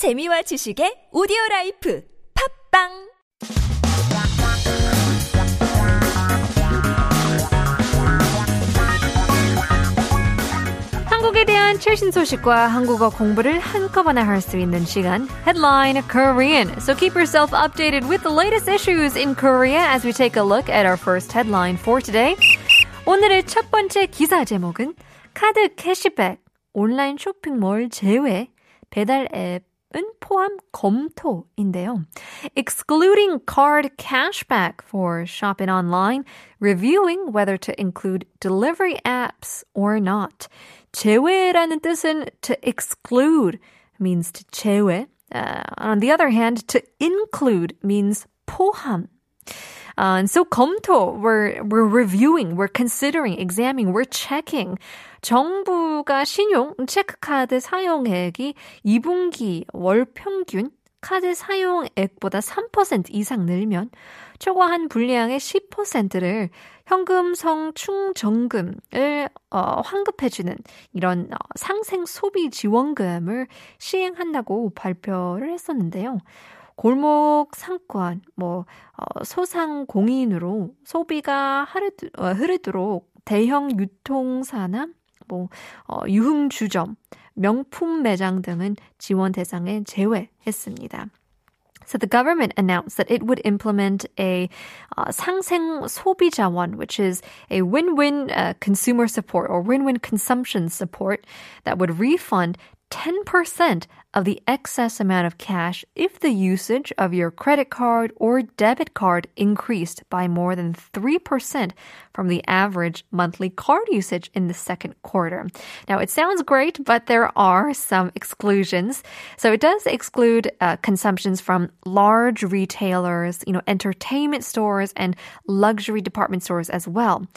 재미와 지식의 오디오 라이프 팝빵 한국에 대한 최신 소식과 한국어 공부를 한꺼번에 할 수 있는 시간 Headline Korean. So keep yourself updated with the latest issues in Korea as we take a look at our first headline for today. 오늘의 첫 번째 기사 제목은 카드 캐시백 온라인 쇼핑몰 제외 배달 앱은 포함 검토인데요. Excluding card cashback for shopping online, reviewing whether to include delivery apps or not. 제외라는 뜻은 to exclude means to 제외. Uh, on the other hand, to include means 포함. Uh, and so 검토, we're, we're reviewing, we're considering, examining, we're checking. 정부가 신용 체크카드 사용액이 2분기 월 평균 카드 사용액보다 3% 이상 늘면 초과한 분량의 10%를 현금성 충정금을 어, 환급해주는 이런 어, 상생 소비 지원금을 시행한다고 발표를 했었는데요. 골목 상권, 뭐 어, 소상공인으로 소비가 흐르, 어, 흐르도록 대형 유통사나 뭐 어, 유흥주점, 명품 매장 등은 지원 대상에 제외했습니다. So the government announced that it would implement a uh, 상생 소비 자원, which is a win-win uh, consumer support or win-win consumption support that would refund 10% of the excess amount of cash if the usage of your credit card or debit card increased by more than 3% from the average monthly card usage in the second quarter. Now, it sounds great, but there are some exclusions. So it does exclude uh, consumptions from large retailers, you know, entertainment stores and luxury department stores as well.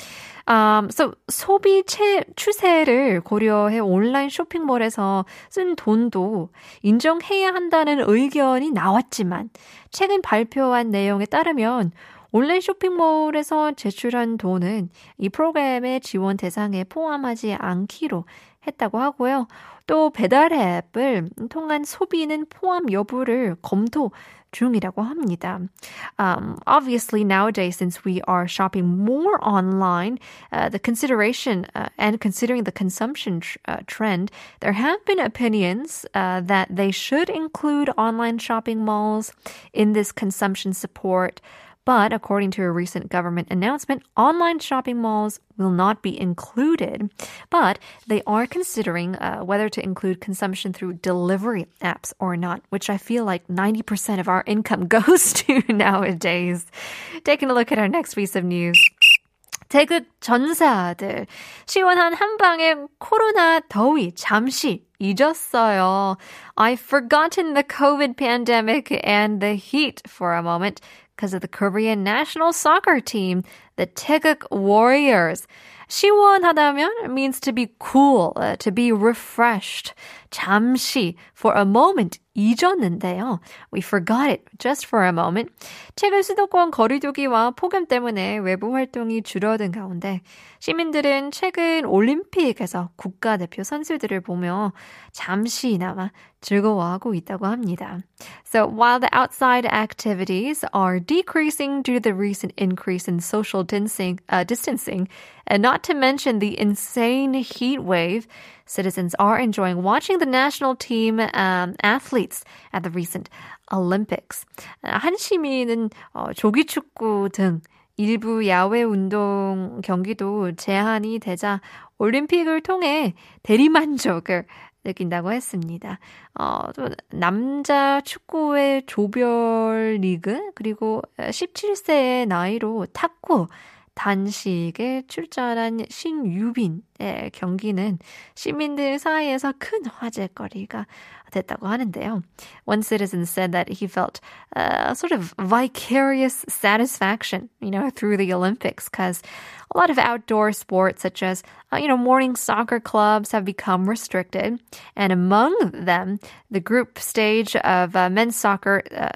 Um, so 소비 채, 추세를 고려해 온라인 쇼핑몰에서 쓴 돈도 인정해야 한다는 의견이 나왔지만 최근 발표한 내용에 따르면 온라인 쇼핑몰에서 제출한 돈은 이 프로그램의 지원 대상에 포함하지 않기로 했다고 하고요. 또 배달 앱을 통한 소비는 포함 여부를 검토 중이라고 합니다. Um, obviously, nowadays, since we are shopping more online, uh, the consideration uh, and considering the consumption tr- uh, trend, there have been opinions uh, that they should include online shopping malls in this consumption support. But according to a recent government announcement, online shopping malls will not be included. But they are considering uh, whether to include consumption through delivery apps or not, which I feel like 90% of our income goes to nowadays. Taking a look at our next piece of news. 태극 전사들 시원한 한방에 코로나 더위 잠시 잊었어요. I've forgotten the COVID pandemic and the heat for a moment because of the Korean national soccer team, the Taeguk Warriors. 시원하다면 means to be cool, uh, to be refreshed. 잠시, for a moment, 잊었는데요. We forgot it just for a moment. 최근 수도권 거리두기와 폭염 때문에 외부 활동이 줄어든 가운데 시민들은 최근 올림픽에서 국가대표 선수들을 보며 잠시나마 즐거워하고 있다고 합니다. So while the outside activities are decreasing due to the recent increase in social distancing, uh, distancing and not to mention the insane heat wave, citizens are enjoying watching the national team um, athletes at the recent Olympics. 한 시민은 어, 조기 축구 등 일부 야외 운동 경기도 제한이 되자 올림픽을 통해 대리만족을 느낀다고 했습니다. 어, 또 남자 축구의 조별 리그 그리고 17세의 나이로 탁구 단식에 출전한 신유빈의 경기는 시민들 사이에서 큰 화제거리가 됐다고 하는데요. One citizen said that he felt uh, sort of vicarious satisfaction, you know, through the Olympics because a lot of outdoor sports such as, uh, you know, morning soccer clubs have become restricted. And among them, the group stage of uh, men's soccer uh,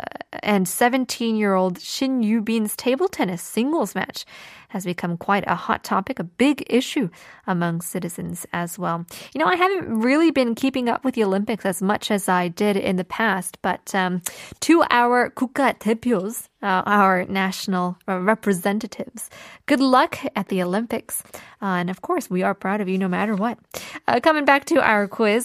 and 17-year-old Shin Yu-bin's table tennis singles match has become quite a hot topic, a big issue among citizens as well. You know, I haven't really been keeping up with the Olympics as much as I did in the past, but um, to our 국가 대표s, uh, our national uh, representatives, good luck at the Olympics. Uh, and of course, we are proud of you no matter what. Uh, coming back to our quiz.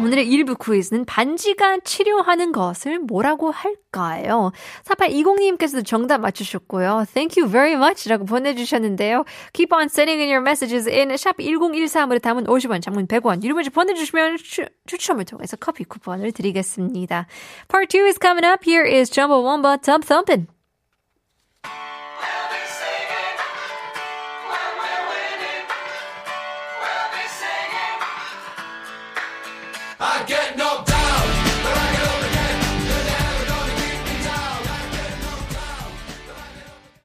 오늘의 일부 퀴즈는 반지가 치료하는 것을 뭐라고 할까요? 4820님께서도 정답 맞추셨고요. Thank you very much 라고 보내주셨는데요. Keep on sending in your messages in 샵 1013으로 담은 50원, 장문 100원. 유료 문자 보내주시면 추, 추첨을 통해서 커피 쿠폰을 드리겠습니다. Part 2 is coming up. Here is Jumbo Womba Tub Thumpin'. I get no.